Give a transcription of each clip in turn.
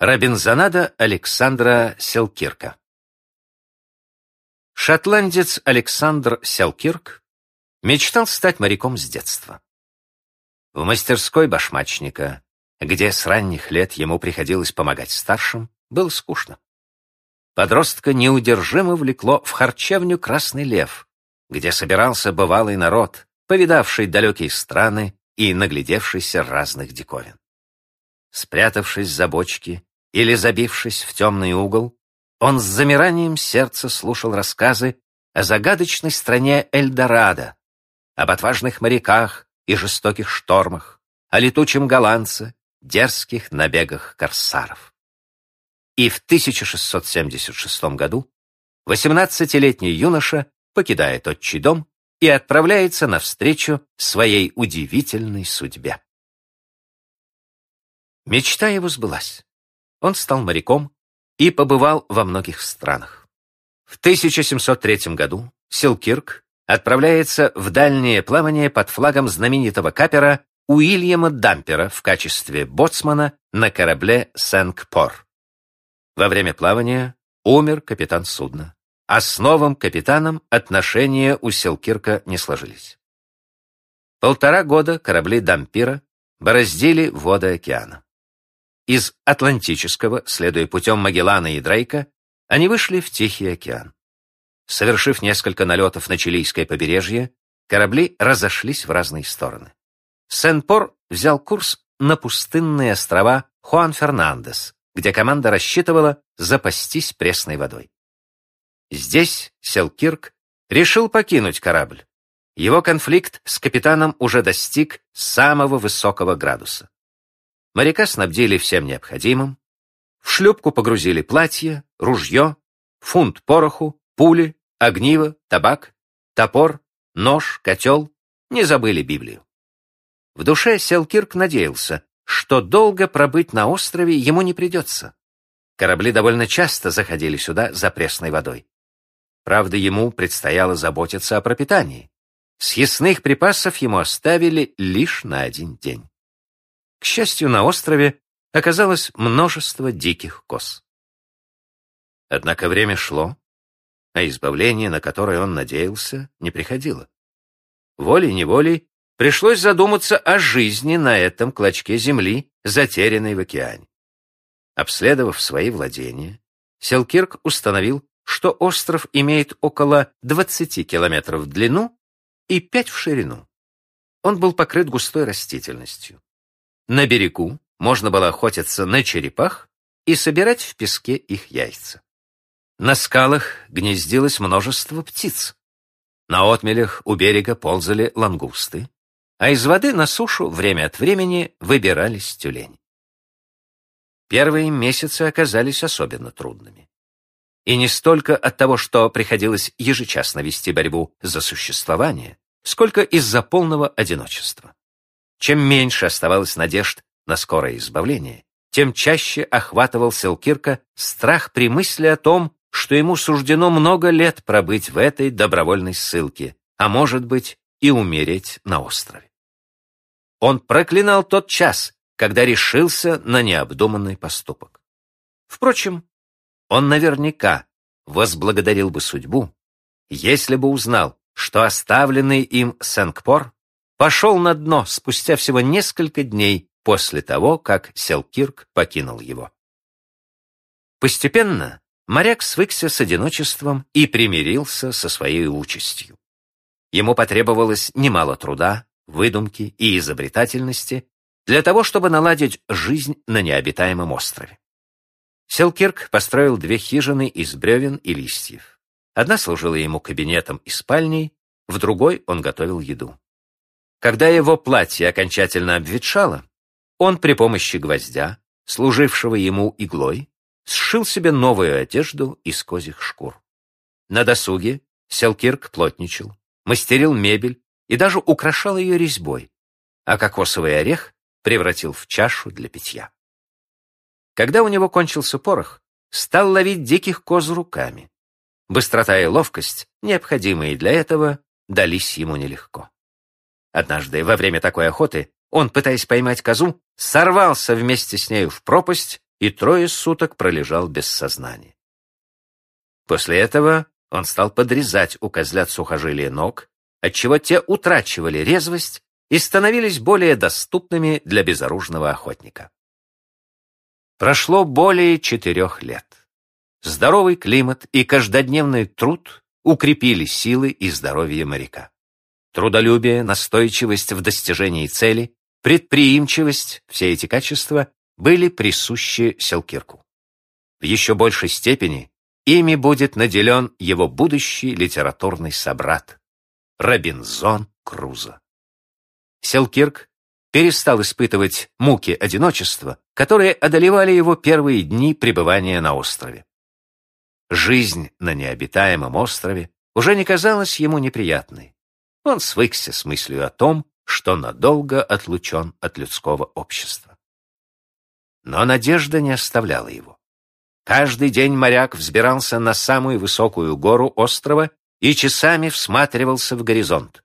Робинзонада Александра Селкирка Шотландец Александр Селкирк мечтал стать моряком с детства. В мастерской башмачника, где с ранних лет ему приходилось помогать старшим, было скучно. Подростка неудержимо влекло в харчевню «Красный лев», где собирался бывалый народ, повидавший далекие страны и наглядевшийся разных диковин. Спрятавшись за бочки или забившись в темный угол, он с замиранием сердца слушал рассказы о загадочной стране Эльдорадо, об отважных моряках и жестоких штормах, о летучем голландце, дерзких набегах корсаров. И в 1676 году 18-летний юноша покидает отчий дом и отправляется навстречу своей удивительной судьбе. Мечта его сбылась. Он стал моряком и побывал во многих странах. В 1703 году Силкирк отправляется в дальнее плавание под флагом знаменитого капера Уильяма Дампера в качестве боцмана на корабле Сэнк-Пор. Во время плавания умер капитан судна, а с новым капитаном отношения у Селкирка не сложились. Полтора года корабли Дампира бороздили воды океана. Из Атлантического, следуя путем Магеллана и Дрейка, они вышли в Тихий океан. Совершив несколько налетов на чилийское побережье, корабли разошлись в разные стороны. Сен-Пор взял курс на пустынные острова Хуан-Фернандес, где команда рассчитывала запастись пресной водой. Здесь Селкирк решил покинуть корабль. Его конфликт с капитаном уже достиг самого высокого градуса. Моряка снабдили всем необходимым. В шлюпку погрузили платье, ружье, фунт пороху, пули, огниво, табак, топор, нож, котел. Не забыли Библию. В душе Селкирк надеялся, что долго пробыть на острове ему не придется. Корабли довольно часто заходили сюда за пресной водой. Правда, ему предстояло заботиться о пропитании. Съестных припасов ему оставили лишь на один день. К счастью, на острове оказалось множество диких коз. Однако время шло, а избавление, на которое он надеялся, не приходило. Волей-неволей пришлось задуматься о жизни на этом клочке земли, затерянной в океане. Обследовав свои владения, Селкирк установил, что остров имеет около 20 километров в длину и 5 в ширину. Он был покрыт густой растительностью. На берегу можно было охотиться на черепах и собирать в песке их яйца. На скалах гнездилось множество птиц. На отмелях у берега ползали лангусты, а из воды на сушу время от времени выбирались тюлени. Первые месяцы оказались особенно трудными. И не столько от того, что приходилось ежечасно вести борьбу за существование, сколько из-за полного одиночества. Чем меньше оставалось надежд на скорое избавление, тем чаще охватывал Селкирка страх при мысли о том, что ему суждено много лет пробыть в этой добровольной ссылке, а может быть и умереть на острове. Он проклинал тот час, когда решился на необдуманный поступок. Впрочем, он наверняка возблагодарил бы судьбу, если бы узнал, что оставленный им Сенкпор пошел на дно спустя всего несколько дней после того, как Селкирк покинул его. Постепенно моряк свыкся с одиночеством и примирился со своей участью. Ему потребовалось немало труда, выдумки и изобретательности для того, чтобы наладить жизнь на необитаемом острове. Селкирк построил две хижины из бревен и листьев. Одна служила ему кабинетом и спальней, в другой он готовил еду. Когда его платье окончательно обветшало, он при помощи гвоздя, служившего ему иглой, сшил себе новую одежду из козьих шкур. На досуге Селкирк плотничал, мастерил мебель и даже украшал ее резьбой, а кокосовый орех превратил в чашу для питья. Когда у него кончился порох, стал ловить диких коз руками. Быстрота и ловкость, необходимые для этого, дались ему нелегко. Однажды, во время такой охоты, он, пытаясь поймать козу, сорвался вместе с нею в пропасть и трое суток пролежал без сознания. После этого он стал подрезать у козлят сухожилия ног, отчего те утрачивали резвость и становились более доступными для безоружного охотника. Прошло более четырех лет. Здоровый климат и каждодневный труд укрепили силы и здоровье моряка. Трудолюбие, настойчивость в достижении цели, предприимчивость — все эти качества были присущи Селкирку. В еще большей степени ими будет наделен его будущий литературный собрат Робинзон Крузо. Селкирк перестал испытывать муки одиночества, которые одолевали его первые дни пребывания на острове. Жизнь на необитаемом острове уже не казалась ему неприятной. Он свыкся с мыслью о том, что надолго отлучен от людского общества. Но надежда не оставляла его. Каждый день моряк взбирался на самую высокую гору острова и часами всматривался в горизонт.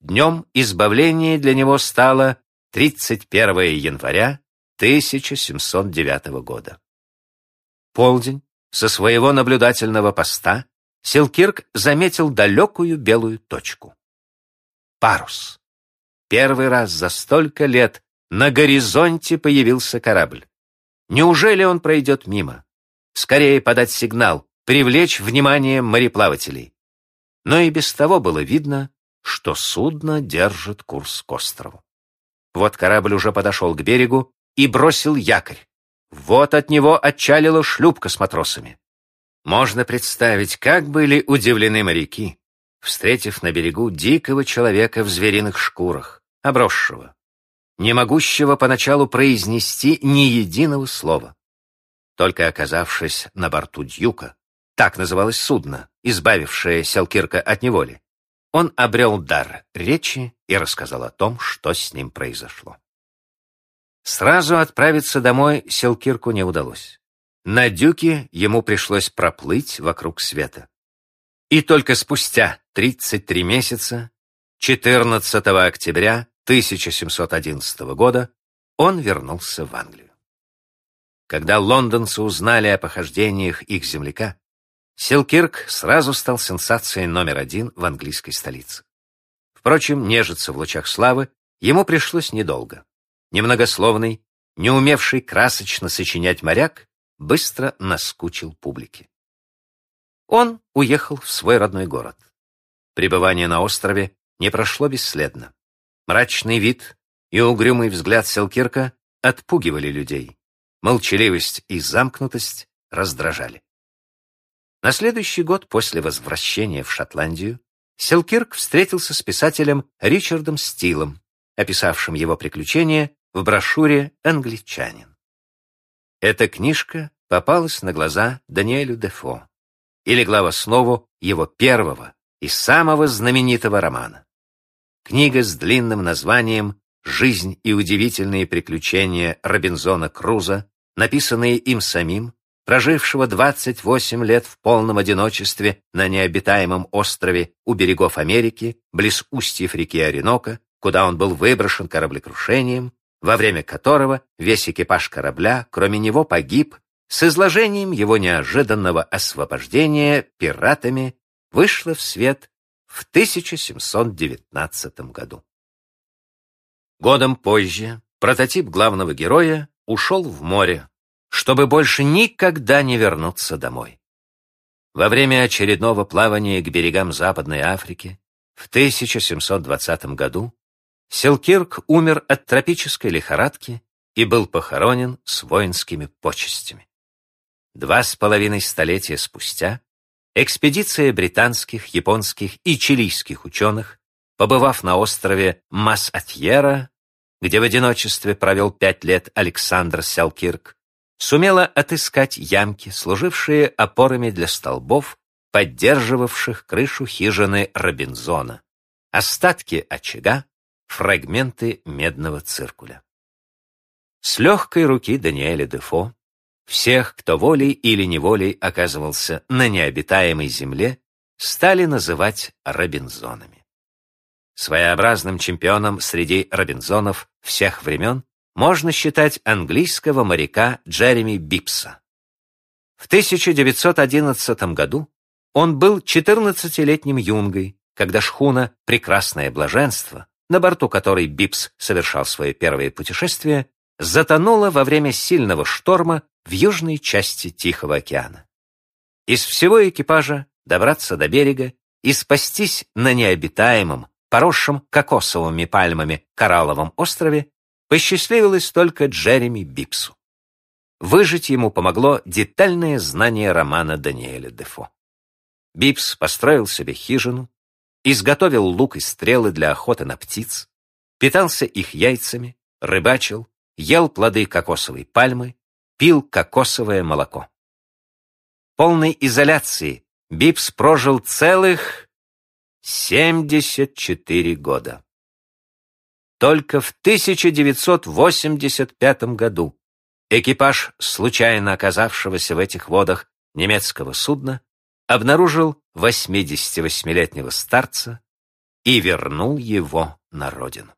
Днем избавления для него стало 31 января 1709 года. Полдень со своего наблюдательного поста Селкирк заметил далекую белую точку. Парус. Первый раз за столько лет на горизонте появился корабль. Неужели он пройдет мимо? Скорее подать сигнал, привлечь внимание мореплавателей. Но и без того было видно, что судно держит курс к острову. Вот корабль уже подошел к берегу и бросил якорь. Вот от него отчалила шлюпка с матросами. Можно представить, как были удивлены моряки, встретив на берегу дикого человека в звериных шкурах, обросшего, не могущего поначалу произнести ни единого слова. Только оказавшись на борту Дьюка, так называлось судно, избавившее Селкирка от неволи, он обрел дар речи и рассказал о том, что с ним произошло. Сразу отправиться домой Селкирку не удалось. На дюке ему пришлось проплыть вокруг света. И только спустя 33 месяца, 14 октября 1711 года, он вернулся в Англию. Когда лондонцы узнали о похождениях их земляка, Селкирк сразу стал сенсацией номер один в английской столице. Впрочем, нежиться в лучах славы ему пришлось недолго. Немногословный, не умевший красочно сочинять моряк, быстро наскучил публике. Он уехал в свой родной город. Пребывание на острове не прошло бесследно. Мрачный вид и угрюмый взгляд Селкирка отпугивали людей. Молчаливость и замкнутость раздражали. На следующий год после возвращения в Шотландию Селкирк встретился с писателем Ричардом Стилом, описавшим его приключения в брошюре «Англичанин». Эта книжка попалась на глаза Даниэлю Дефо и легла в основу его первого и самого знаменитого романа. Книга с длинным названием «Жизнь и удивительные приключения Робинзона Круза», написанные им самим, прожившего 28 лет в полном одиночестве на необитаемом острове у берегов Америки, близ устьев реки Оренока, куда он был выброшен кораблекрушением, во время которого весь экипаж корабля, кроме него, погиб, с изложением его неожиданного освобождения пиратами вышло в свет в 1719 году. Годом позже прототип главного героя ушел в море, чтобы больше никогда не вернуться домой. Во время очередного плавания к берегам Западной Африки в 1720 году Селкирк умер от тропической лихорадки и был похоронен с воинскими почестями. Два с половиной столетия спустя экспедиция британских, японских и чилийских ученых, побывав на острове Мас-Атьера, где в одиночестве провел пять лет Александр Селкирк, сумела отыскать ямки, служившие опорами для столбов, поддерживавших крышу хижины Робинзона, остатки очага, фрагменты медного циркуля. С легкой руки Даниэля Дефо всех, кто волей или неволей оказывался на необитаемой земле, стали называть Робинзонами. Своеобразным чемпионом среди Робинзонов всех времен можно считать английского моряка Джереми Бипса. В 1911 году он был 14-летним юнгой, когда шхуна «Прекрасное блаженство», на борту которой Бипс совершал свое первое путешествие, затонула во время сильного шторма в южной части Тихого океана. Из всего экипажа добраться до берега и спастись на необитаемом, поросшем кокосовыми пальмами коралловом острове посчастливилось только Джереми Бипсу. Выжить ему помогло детальное знание романа Даниэля Дефо. Бипс построил себе хижину, изготовил лук и стрелы для охоты на птиц, питался их яйцами, рыбачил, ел плоды кокосовой пальмы, пил кокосовое молоко. В полной изоляции Бипс прожил целых 74 года. Только в 1985 году экипаж случайно оказавшегося в этих водах немецкого судна обнаружил 88-летнего старца и вернул его на родину.